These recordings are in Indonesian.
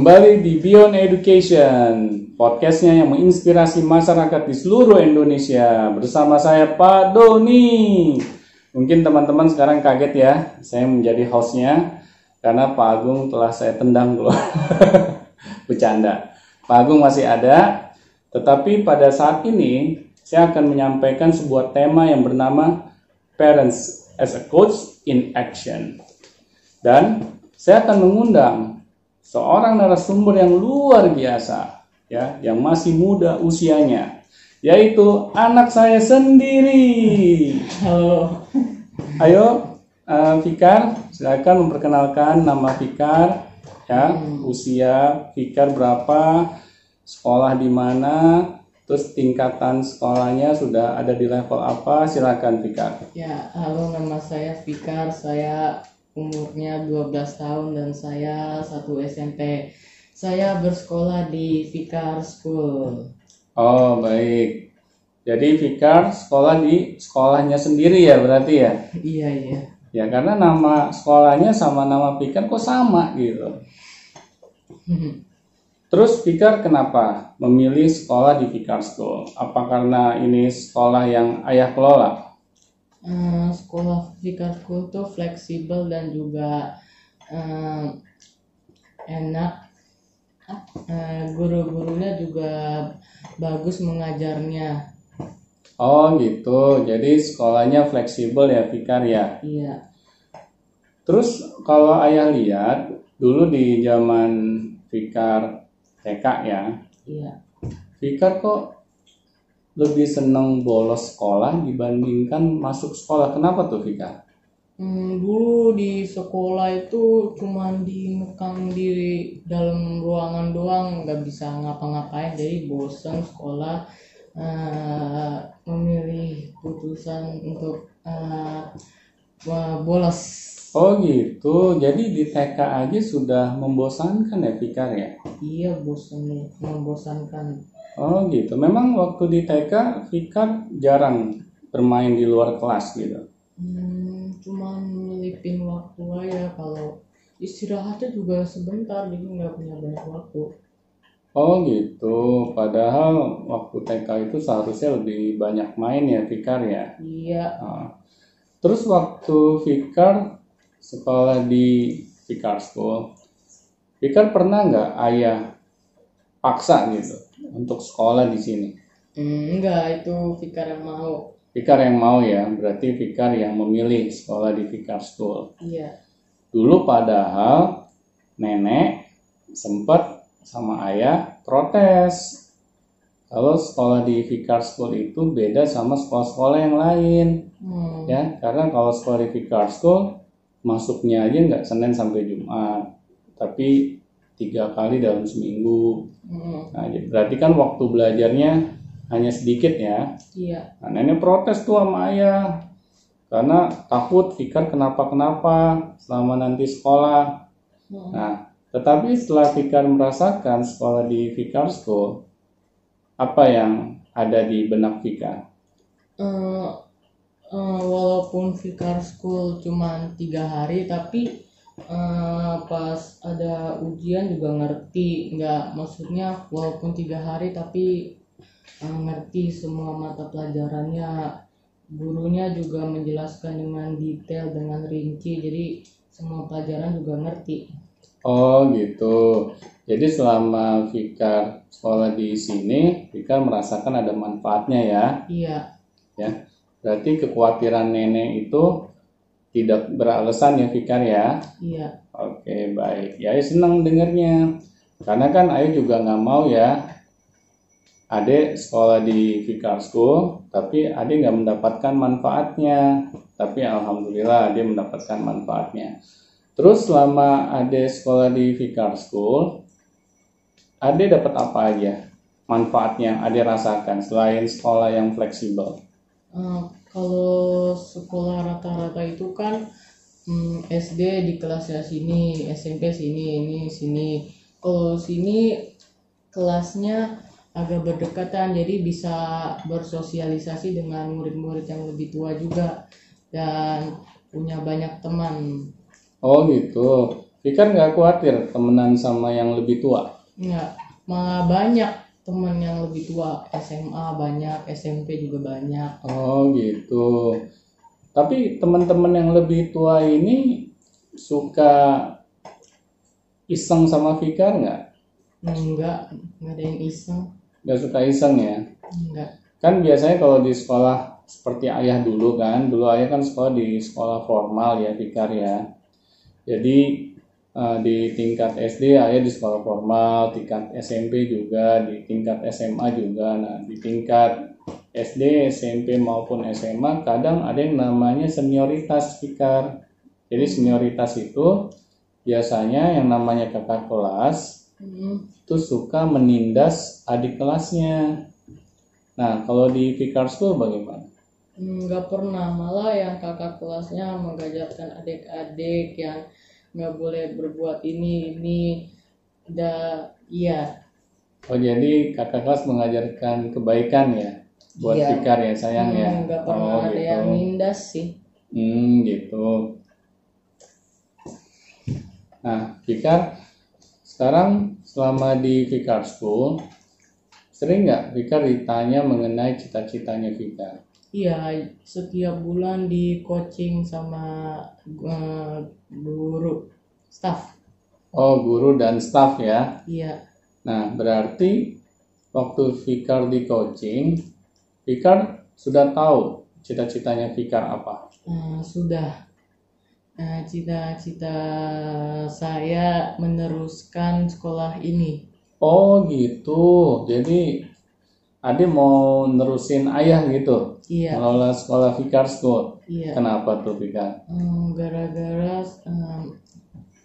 Kembali di Beyond Education, podcastnya yang menginspirasi masyarakat di seluruh Indonesia bersama saya Pak Doni. Mungkin teman-teman sekarang kaget ya, saya menjadi hostnya karena Pak Agung telah saya tendang dulu. Bercanda. Pak Agung masih ada, tetapi pada saat ini saya akan menyampaikan sebuah tema yang bernama Parents as a Coach in Action. Dan saya akan mengundang seorang narasumber yang luar biasa ya, yang masih muda usianya, yaitu anak saya sendiri. Halo. Ayo uh, Fikar, silakan memperkenalkan nama Fikar ya, usia Fikar berapa, sekolah di mana, terus tingkatan sekolahnya sudah ada di level apa, silakan Fikar. Ya, halo nama saya Fikar. Saya umurnya 12 tahun dan saya satu SMP. Saya bersekolah di Fikar School. Oh baik. Jadi Fikar sekolah di sekolahnya sendiri ya berarti ya? Iya, iya. Ya karena nama sekolahnya sama nama Fikar kok sama gitu. Terus Fikar kenapa memilih sekolah di Fikar School? Apa karena ini sekolah yang ayah kelola? Eh, sekolah Fikar School tuh fleksibel dan juga eh, enak. Eh, guru-gurunya juga bagus mengajarnya. Oh gitu. Jadi sekolahnya fleksibel ya Fikar ya. Iya. Terus kalau ayah lihat dulu di zaman Fikar TK ya, Iya. Fikar kok lebih seneng bolos sekolah dibandingkan masuk sekolah. Kenapa tuh Fikar? Hmm, dulu di sekolah itu cuman dimekang di dalam ruangan doang, nggak bisa ngapa-ngapain, jadi bosan sekolah. eh, memilih putusan untuk eh, bolos. Oh gitu. Jadi di TK aja sudah membosankan ya Fikar ya? Iya, bosan, membosankan. Oh gitu. Memang waktu di TK Fikar jarang bermain di luar kelas gitu. Hmm, cuman nyelipin waktu aja kalau istirahatnya juga sebentar, jadi nggak punya banyak waktu. Oh gitu. Padahal waktu TK itu seharusnya lebih banyak main ya Fikar ya. Iya, Ah. Terus waktu Fikar sekolah di Fikar School, Fikar pernah nggak ayah paksa gitu untuk sekolah di sini? Hmm, enggak itu Fikar yang mau. Fikar yang mau ya, berarti Fikar yang memilih sekolah di Fikar School. Iya. Dulu padahal nenek sempat sama ayah protes kalau sekolah di Fikar School itu beda sama sekolah-sekolah yang lain Hmm. ya karena kalau sekolah di Fikar School masuknya aja nggak Senin sampai Jumat tapi tiga kali dalam seminggu Hmm. nah berarti kan waktu belajarnya hanya sedikit ya Iya. Nah, nenek protes tuh sama ayah karena takut Fikar kenapa-kenapa selama nanti sekolah. Hmm. Nah, tetapi setelah Fikar merasakan sekolah di Fikar School, apa yang ada di benak Fikar? Eh, eh, walaupun Fikar School cuma tiga hari, tapi eh, pas ada ujian juga ngerti. Nggak, maksudnya walaupun tiga hari, tapi eh, ngerti semua mata pelajarannya. Gurunya juga menjelaskan dengan detail, dengan rinci. Jadi semua pelajaran juga ngerti. Oh gitu. Jadi selama Fikar sekolah di sini, Fikar merasakan ada manfaatnya ya. Iya. ya. Berarti kekhawatiran nenek itu tidak beralasan ya Fikar ya. Iya. Oke baik, ya Ayu senang dengernya. Karena kan Ayu juga nggak mau ya Ade sekolah di Fikar School, tapi Ade nggak mendapatkan manfaatnya. Tapi Alhamdulillah Ade mendapatkan manfaatnya. Terus selama Ade sekolah di Fikar School, Ade dapat apa aja manfaatnya yang Ade rasakan selain sekolah yang fleksibel? Eh, kalau sekolah rata-rata itu kan hmm, SD di kelasnya sini, SMP sini, ini sini. Kalau sini kelasnya agak berdekatan, jadi bisa bersosialisasi dengan murid-murid yang lebih tua juga dan punya banyak teman. Oh gitu. Fikar nggak khawatir temenan sama yang lebih tua? Enggak, malah banyak teman yang lebih tua SMA banyak SMP juga banyak Oh gitu. Tapi teman-teman yang lebih tua ini suka iseng sama Fikar nggak? enggak enggak ada yang iseng Nggak suka iseng ya? enggak Kan biasanya kalau di sekolah seperti ayah dulu kan, dulu ayah kan sekolah di sekolah formal ya Fikar ya. Jadi eh, di tingkat SD ayah di sekolah formal, tingkat SMP juga, di tingkat SMA juga. Nah di tingkat SD, SMP maupun SMA kadang ada yang namanya senioritas Fikar. Jadi senioritas itu biasanya yang namanya kakak kelas Hmm, itu suka menindas adik kelasnya. Nah, kalau di Fikar School bagaimana? nggak pernah malah yang kakak kelasnya mengajarkan adik-adik yang nggak boleh berbuat ini ini udah iya Oh, jadi kakak kelas mengajarkan kebaikan ya buat Iya. Fikar ya sayang ya. Hmm, nggak pernah Oh, ada gitu. yang nindas sih Hmm, gitu. Nah, Fikar sekarang selama di Fikar School sering nggak Fikar ditanya mengenai cita-citanya Fikar? Iya setiap bulan di coaching sama eh, guru staff. Oh, guru dan staff ya. iya. Nah, berarti waktu Fikar di coaching, Fikar sudah tahu cita-citanya Fikar apa? Eh, sudah. Eh, cita-cita saya meneruskan sekolah ini. Oh gitu, jadi Ade mau nerusin ayah gitu, iya mengelola sekolah Fikar School. iya Kenapa tuh Fikar? Hmm, gara-gara em,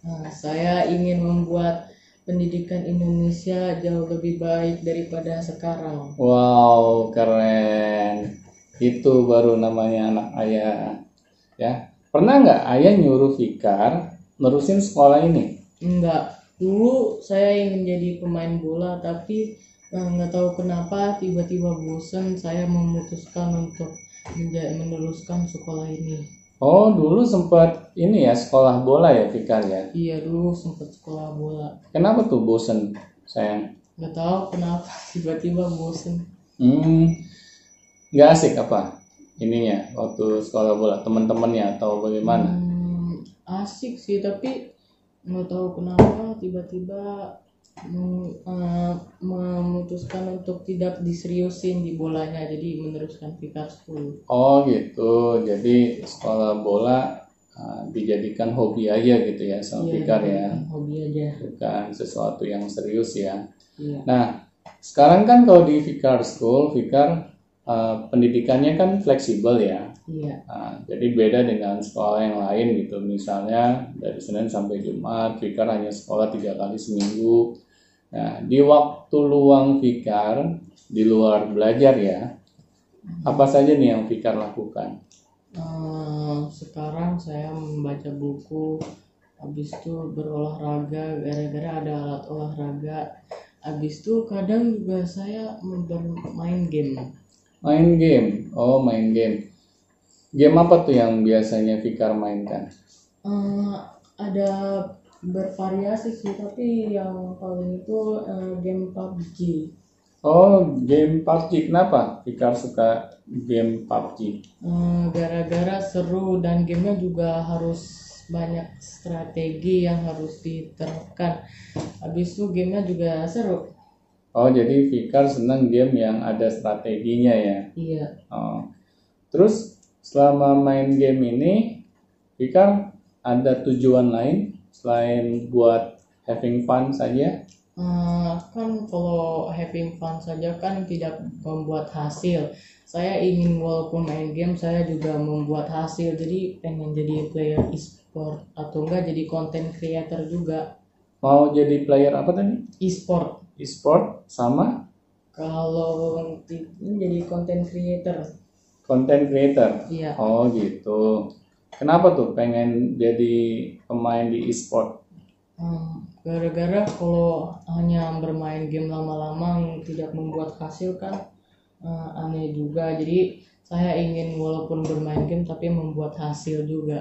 eh, saya ingin membuat pendidikan Indonesia jauh lebih baik daripada sekarang. Wow, keren. Itu baru namanya anak ayah. Ya, pernah nggak ayah nyuruh Fikar nerusin sekolah ini? Enggak, dulu saya ingin jadi pemain bola tapi nggak tahu kenapa tiba-tiba bosan saya memutuskan untuk meneruskan sekolah ini. Oh, dulu sempat ini ya sekolah bola ya Fikar ya. Iya dulu sempat sekolah bola, Kenapa tuh bosen sayang? nggak tahu kenapa tiba-tiba bosan. Hmm, nggak asik apa ininya waktu sekolah bola teman-temannya atau bagaimana? Hmm, asik sih tapi nggak tahu kenapa tiba-tiba eh, memutuskan untuk tidak diseriusin di bolanya jadi meneruskan Fikar School. Oh gitu, jadi sekolah bola uh, dijadikan hobi aja gitu ya sama Fikar ya, Hobi aja. bukan sesuatu yang serius ya. Iya. Nah, sekarang kan kalau di Fikar School, Fikar uh, pendidikannya kan fleksibel ya. Iya. Nah, jadi beda dengan sekolah yang lain gitu. Misalnya dari Senin sampai Jumat, Fikar hanya sekolah tiga kali seminggu. Nah, di waktu luang Fikar, di luar belajar ya, apa saja nih yang Fikar lakukan? Eh, sekarang saya membaca buku, habis itu berolahraga gara-gara ada alat olahraga. Habis itu kadang juga saya bermain game. Main game. Oh, main game. Game apa tuh yang biasanya Fikar mainkan? Eh, ada bervariasi sih, tapi yang paling itu eh, game PUBG. Oh, game PUBG. Kenapa Fikar suka game PUBG? Eh, gara-gara seru dan gamenya juga harus banyak strategi yang harus diterapkan. Habis itu gamenya juga seru. Oh, jadi Fikar senang game yang ada strateginya ya. Iya. Oh. Terus selama main game ini, Fikar ada tujuan lain selain buat having fun saja? Eh, kan kalau having fun saja kan tidak membuat hasil. Saya ingin walaupun main game saya juga membuat hasil. Jadi pengen jadi player e-sport atau enggak jadi content creator juga. Mau jadi player apa tadi? E-sport. E-sport sama Kalau jadi content creator. content creator. Iya. Oh gitu. Kenapa tuh pengen jadi pemain di e-sport? Hmm, gara-gara kalau hanya bermain game lama-lama tidak membuat hasil kan eh, aneh juga jadi saya ingin walaupun bermain game tapi membuat hasil juga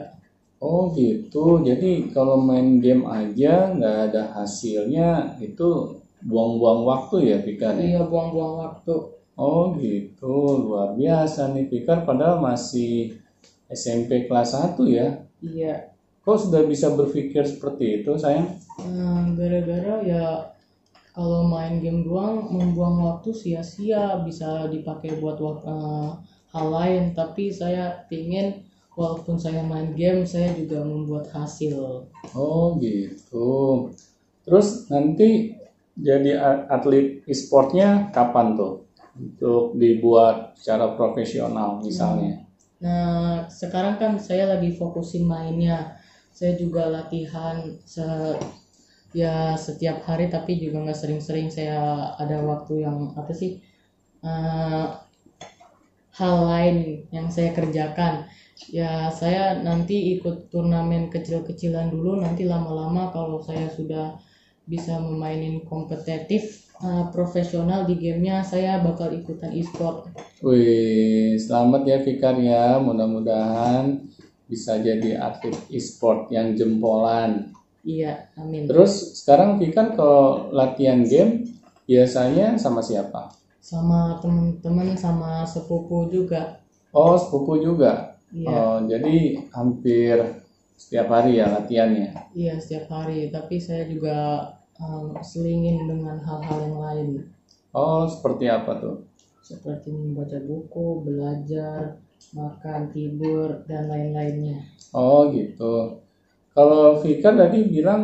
Oh gitu. Jadi kalau main game aja nggak ada hasilnya itu buang-buang waktu ya Fikar? ya? iya buang-buang waktu Oh gitu. Luar biasa nih Fikar padahal masih SMP kelas 1 ya. iya Kok sudah bisa berpikir seperti itu sayang? Eh, gara-gara ya kalau main game doang membuang waktu sia-sia bisa dipakai buat eh, hal lain tapi saya pingin walaupun saya main game saya juga membuat hasil Oh gitu. Terus nanti jadi atlet e-sportnya kapan tuh? Untuk dibuat secara profesional misalnya. Nah, sekarang kan saya lagi fokusin mainnya. Saya juga latihan se ya setiap hari tapi juga nggak sering-sering saya ada waktu yang apa sih eh, hal lain yang saya kerjakan. Ya, saya nanti ikut turnamen kecil-kecilan dulu nanti lama-lama kalau saya sudah bisa memainin kompetitif eh, profesional di gamenya saya bakal ikutan e-sport Wih, selamat ya Fikar ya. Mudah-mudahan bisa jadi atlet e-sport yang jempolan. iya amin Terus sekarang Fikar kalau latihan game biasanya sama siapa? sama teman-teman sama sepupu juga Oh, sepupu juga. iya Oh, jadi hampir setiap hari ya latihannya. iya setiap hari tapi saya juga um, selingin dengan hal-hal yang lain Oh, seperti apa tuh? Seperti membaca buku belajar makan tidur dan lain-lainnya Oh, gitu. Kalau Fikar tadi bilang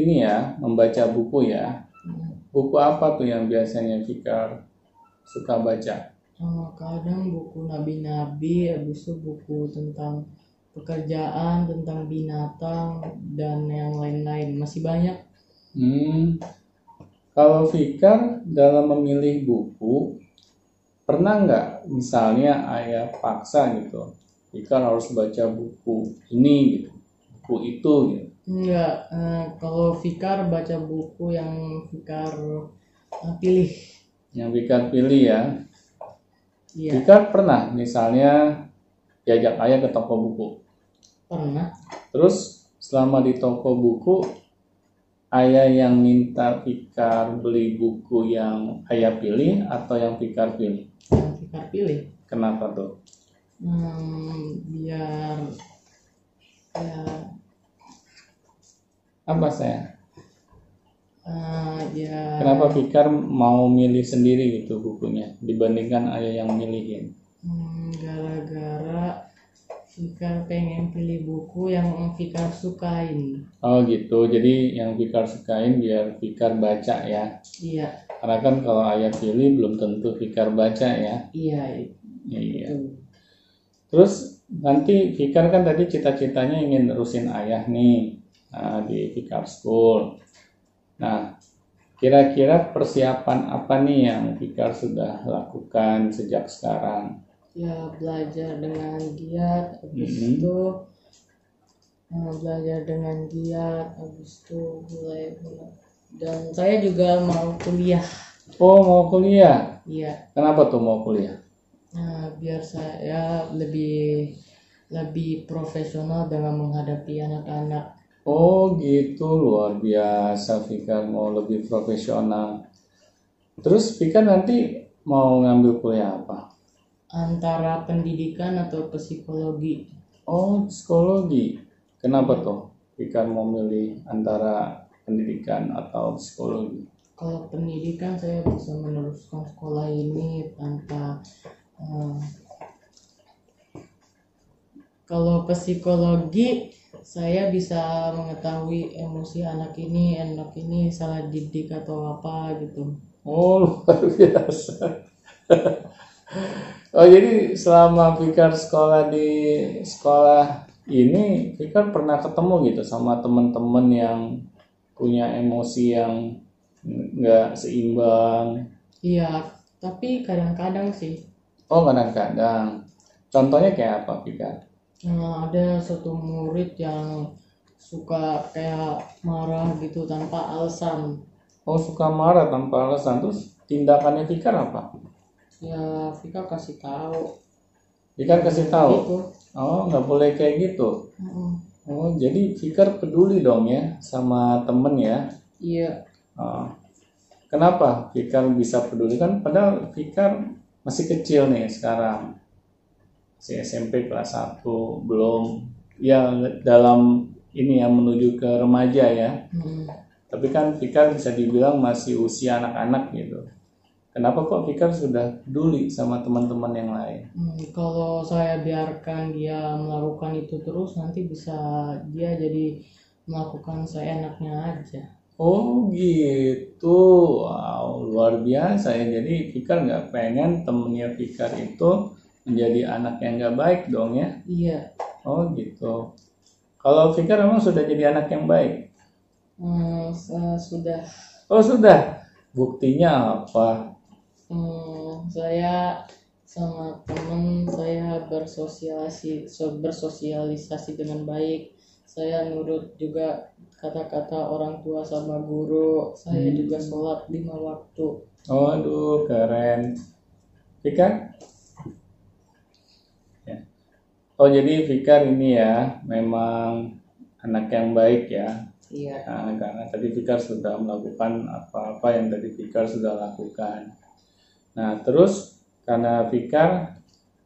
ini ya, membaca buku ya. Hmm, Buku apa tuh yang biasanya Fikar suka baca? eh, kadang buku nabi-nabi habis itu buku tentang pekerjaan tentang binatang dan yang lain-lain masih banyak Hmm, kalau Fikar dalam memilih buku, pernah nggak misalnya ayah paksa gitu, Fikar harus baca buku ini gitu, buku itu gitu. Enggak, eh, kalau Fikar baca buku yang Fikar eh, pilih. Yang Fikar pilih ya, Iya, Fikar pernah misalnya diajak ayah ke toko buku, pernah. terus selama di toko buku, ayah yang minta Fikar beli buku yang ayah pilih atau yang Fikar pilih? Fikar pilih. Kenapa tuh? Hmm, biar ya, Apa saya? eh, ya Kenapa Fikar mau milih sendiri gitu bukunya dibandingkan ayah yang milihin? hmm, gara-gara Fikar pengen pilih buku yang Fikar sukain. Oh gitu, jadi yang Fikar sukain biar Fikar baca ya. Iya, Karena kan kalau ayah pilih belum tentu Fikar baca ya. iya Iya. itu. Terus nanti Fikar kan tadi cita-citanya ingin nerusin ayah nih nah, di Fikar School. Nah, kira-kira persiapan apa nih yang Fikar sudah lakukan sejak sekarang? Ya belajar dengan giat, habis Mhm. itu eh, belajar dengan giat, habis itu mulai mulai- dan saya juga mau kuliah. Oh, mau kuliah. Iya, Kenapa tuh mau kuliah? nah, biar saya lebih lebih profesional dalam menghadapi anak-anak. Oh gitu luar biasa Fikar mau lebih profesional. Terus Fikar nanti mau ngambil kuliah apa? Antara pendidikan atau psikologi. Oh psikologi. Kenapa tuh Fikar mau milih antara pendidikan atau psikologi? Kalau pendidikan saya bisa meneruskan sekolah ini tanpa eh, kalau psikologi saya bisa mengetahui emosi anak ini, anak ini salah didik atau apa gitu. Oh luar biasa. Oh jadi selama Fikar sekolah di sekolah ini Fikar pernah ketemu gitu sama teman-teman yang punya emosi yang nggak seimbang. Iya, tapi kadang-kadang sih Oh kadang-kadang. Contohnya kayak apa Fikar? eh, ada satu murid yang suka kayak marah gitu tanpa alasan. Oh suka marah tanpa alasan terus tindakannya Fikar apa? Ya, Vika kasih tahu. Fikar kasih tahu. Gitu. Oh nggak boleh kayak gitu. Mm-mm. Oh, jadi Fikar peduli dong ya sama temen ya. iya Oh. Kenapa Fikar bisa peduli kan? Padahal Fikar masih kecil nih sekarang, masih SMP kelas 1 belum ya dalam ini ya menuju ke remaja ya. Hmm. Tapi kan Fikar bisa dibilang masih usia anak-anak gitu. Kenapa kok Fikar sudah peduli sama teman-teman yang lain? Hmm, kalau saya biarkan dia melakukan itu terus nanti bisa dia jadi melakukan seenaknya aja Oh gitu, wow luar biasa ya. Jadi Fikar nggak pengen temennya Fikar itu menjadi anak yang nggak baik dong ya? iya Oh gitu. Kalau Fikar memang sudah jadi anak yang baik. Hmm, sa- sudah Oh sudah. Buktinya apa? Hmm, saya sama teman saya bersosialisasi so- bersosialisasi dengan baik. Saya nurut juga kata-kata orang tua sama guru. Saya juga sholat lima waktu. Oh aduh keren. Fikar? Ya. Oh jadi Fikar ini ya memang anak yang baik ya. Iya. Nah, karena tadi Fikar sudah melakukan apa-apa yang tadi Fikar sudah lakukan. Nah, terus karena Fikar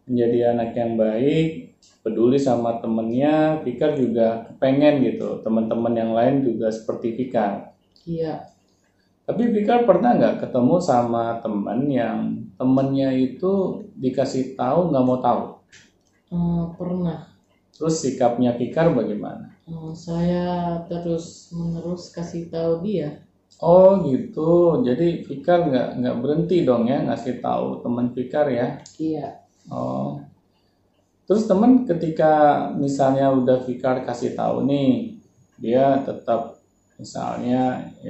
menjadi anak yang baik, peduli sama temennya, Fikar juga pengen gitu, teman-teman yang lain juga seperti Fikar. Iya. Tapi Fikar pernah nggak ketemu sama teman yang temennya itu dikasih tahu nggak mau tahu? Hmm, pernah. Terus sikapnya Fikar bagaimana? Hmm, saya terus menerus kasih tahu dia. Oh gitu, jadi Fikar nggak nggak berhenti dong ya ngasih tahu teman Fikar ya. Iya. Oh, terus teman ketika misalnya udah Fikar kasih tahu nih, dia tetap misalnya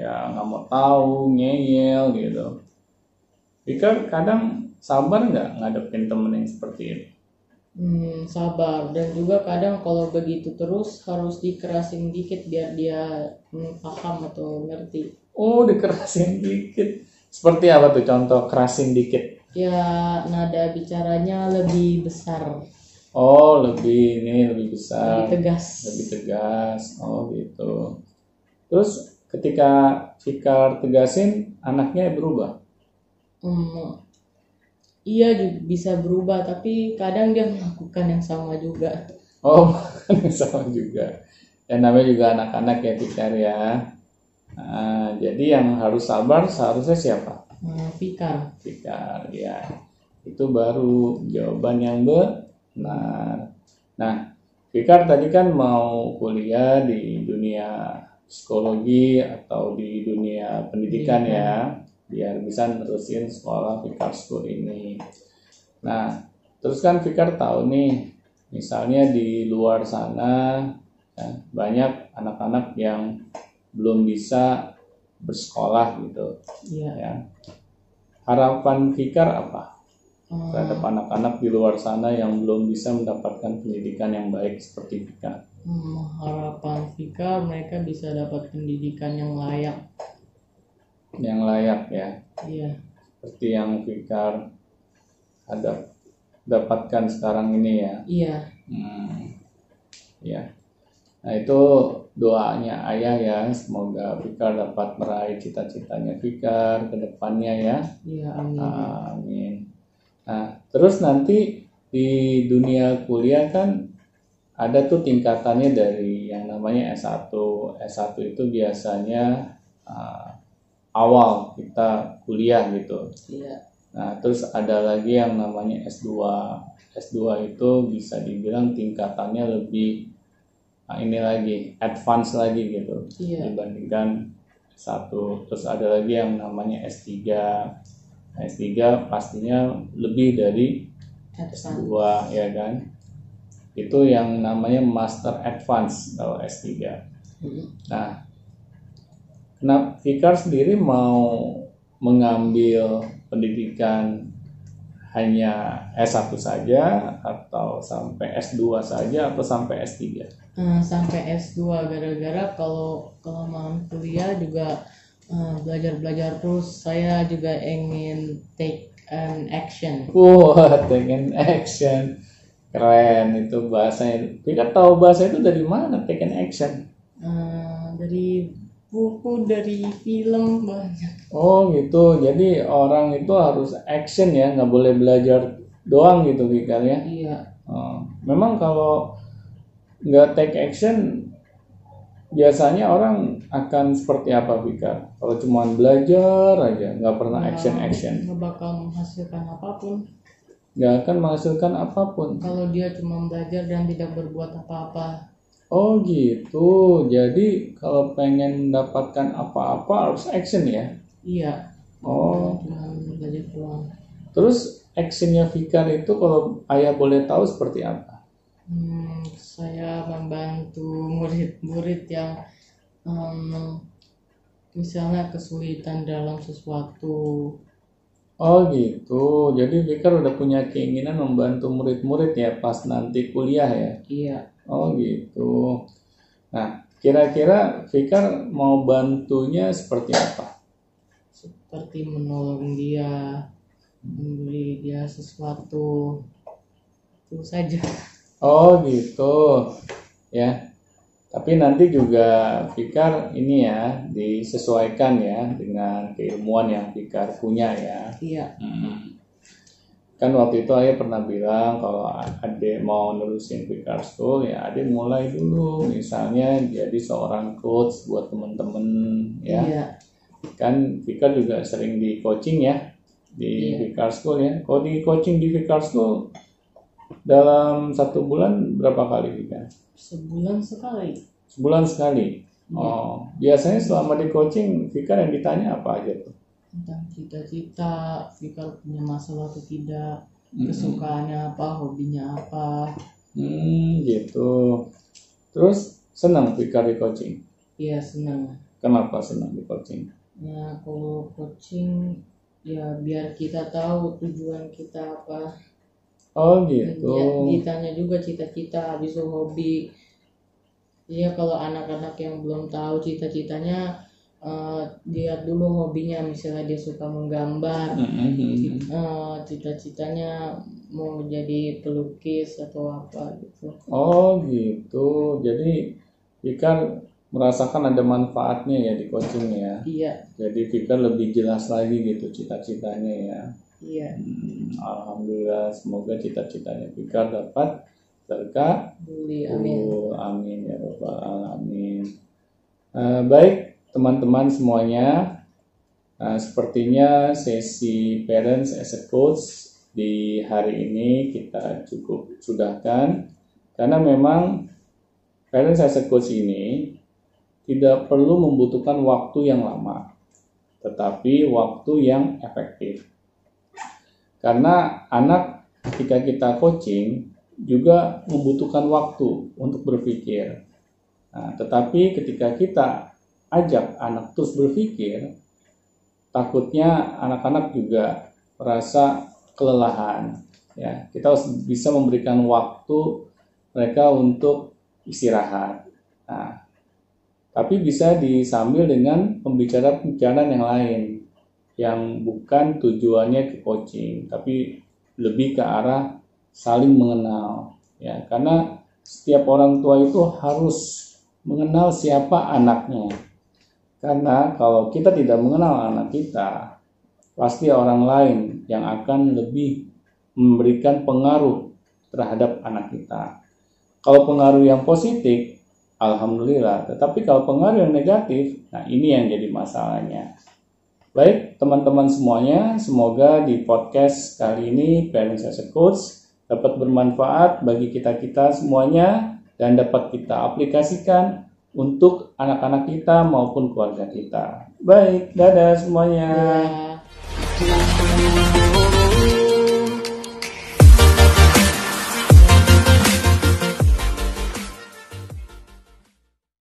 ya nggak mau tahu, ngeyel gitu. Fikar kadang sabar nggak ngadepin temen yang seperti itu? Hmm, sabar dan juga kadang kalau begitu terus harus dikerasin dikit biar dia hmm, paham atau ngerti. Oh, dikerasin dikit. Seperti apa tuh contoh kerasin dikit? Ya nada bicaranya lebih besar, Oh, lebih ini lebih besar. lebih tegas. lebih tegas oh gitu terus ketika Fikar tegasin anaknya berubah Hmm, iya juga bisa berubah tapi kadang dia melakukan yang sama juga. oh sama juga ya namanya juga anak-anak ya Fikar ya Nah, jadi yang harus sabar seharusnya siapa? Hmm, Fikar. Fikar ya. Itu baru jawaban yang benar. Nah Fikar tadi kan mau kuliah di dunia psikologi atau di dunia pendidikan ya. Biar bisa nerusin sekolah Fikar School ini. Nah terus kan Fikar tahu nih misalnya di luar sana ya, banyak anak-anak yang belum bisa bersekolah gitu. Iya. ya. Harapan Fikar apa? Hmm, terhadap anak-anak di luar sana yang belum bisa mendapatkan pendidikan yang baik seperti Fikar. Hmm, harapan Fikar mereka bisa dapat pendidikan yang layak. yang layak ya. Iya. seperti yang Fikar ada dapatkan sekarang ini ya. Iya. Hmm, ya nah itu doanya ayah ya semoga Fikar dapat meraih cita-citanya Fikar ke depannya ya Iya. Amin. Amin. Nah, terus nanti di dunia kuliah kan ada tuh tingkatannya dari yang namanya S1. S1 itu biasanya uh, awal kita kuliah gitu. Iya. Nah, terus ada lagi yang namanya S2. S2 itu bisa dibilang tingkatannya lebih ini lagi advance lagi gitu Iya. dibandingkan S1. Terus ada lagi yang namanya S3. Nah, S3 pastinya lebih dari Advance. S2 ya kan. Itu yang namanya Master Advance kalau S3. Hmm. Nah, kenapa Fikar sendiri mau mengambil pendidikan hanya S1 saja atau sampai S2 saja atau sampai S3? Eh, sampai S2 gara-gara kalau kelamaan kuliah juga eh, belajar-belajar terus saya juga ingin take an action Wah, take an action. Keren itu bahasanya. Fikar tahu bahasa itu dari mana? Taken action. Eh, dari buku dari film banyak Oh gitu. Jadi orang itu harus action ya, nggak boleh belajar doang gitu Fikar ya. iya Oh, memang kalau nggak take action, biasanya orang akan seperti apa Fikar? Kalau cuma belajar aja, nggak pernah action action, nggak bakal menghasilkan apa pun nggak akan menghasilkan apa pun. kalau dia cuma belajar dan tidak berbuat apa-apa Oh gitu. Jadi kalau pengen mendapatkan apa-apa harus action ya. iya Oh, belajar doang terus actionnya Fikar itu kalau ayah boleh tahu seperti apa? Hmm, saya membantu murid-murid yang em, misalnya kesulitan dalam sesuatu. Oh gitu. Jadi Fikar udah punya keinginan membantu murid-murid ya pas nanti kuliah ya. Iya, Oh gitu. Nah, kira-kira Fikar mau bantunya seperti apa? seperti menolong dia, memberi dia sesuatu. Itu saja. Oh gitu. Ya. Tapi nanti juga Fikar ini ya disesuaikan ya dengan keilmuan yang Fikar punya ya. Iya, Hmm. Kan waktu itu ayah pernah bilang kalau adek mau nerusin Fikar School ya adek mulai dulu misalnya jadi seorang coach buat temen-temen ya. iya. Kan Fikar juga sering di coaching ya di Iya. Fikar School ya. Kalau di coaching di Fikar School dalam satu bulan berapa kali Fikar? Sebulan sekali. Sebulan sekali. Oh, biasanya selama di coaching Fikar yang ditanya apa aja tuh? Tentang cita-cita, Fikar punya masalah atau tidak, kesukaannya apa, hobinya apa. Hmm, gitu. Terus senang Fikar di coaching? Iya, senang. Kenapa senang di coaching? Ya, kalau coaching ya biar kita tahu tujuan kita apa. Oh Ya, gitu. ditanya juga cita-cita, habis itu hobi. Iya, kalau anak-anak yang belum tahu cita-citanya, lihat dulu hobinya. Misalnya dia suka menggambar, Mm-mm. eh, cita-citanya mau jadi pelukis atau apa gitu. Oh gitu. Jadi Fikar merasakan ada manfaatnya ya di coaching ya. Iya, Jadi Fikar lebih jelas lagi gitu cita-citanya ya. iya. Hmm, Alhamdulillah semoga cita-citanya Fikar dapat Beli, amin. terkabul. Amin ya robbal alamin. Eh, baik teman-teman semuanya, Nah, sepertinya sesi parents as a coach di hari ini kita cukup sudahkan karena memang parents as a coach ini tidak perlu membutuhkan waktu yang lama, tetapi waktu yang efektif. Karena anak ketika kita coaching juga membutuhkan waktu untuk berpikir. Nah, tetapi ketika kita ajak anak terus berpikir, takutnya anak-anak juga merasa kelelahan. Ya, kita harus bisa memberikan waktu mereka untuk istirahat. Nah, tapi bisa disambil dengan pembicaraan-pembicaraan yang lain yang bukan tujuannya ke coaching, tapi lebih ke arah saling mengenal. Ya, karena setiap orang tua itu harus mengenal siapa anaknya. Karena kalau kita tidak mengenal anak kita, pasti orang lain yang akan lebih memberikan pengaruh terhadap anak kita. Kalau pengaruh yang positif, alhamdulillah. Tetapi kalau pengaruh yang negatif, nah ini yang jadi masalahnya. Baik, teman-teman semuanya, semoga di podcast kali ini Parents as a Coach dapat bermanfaat bagi kita-kita semuanya dan dapat kita aplikasikan untuk anak-anak kita maupun keluarga kita. Baik, dadah semuanya. Yeah.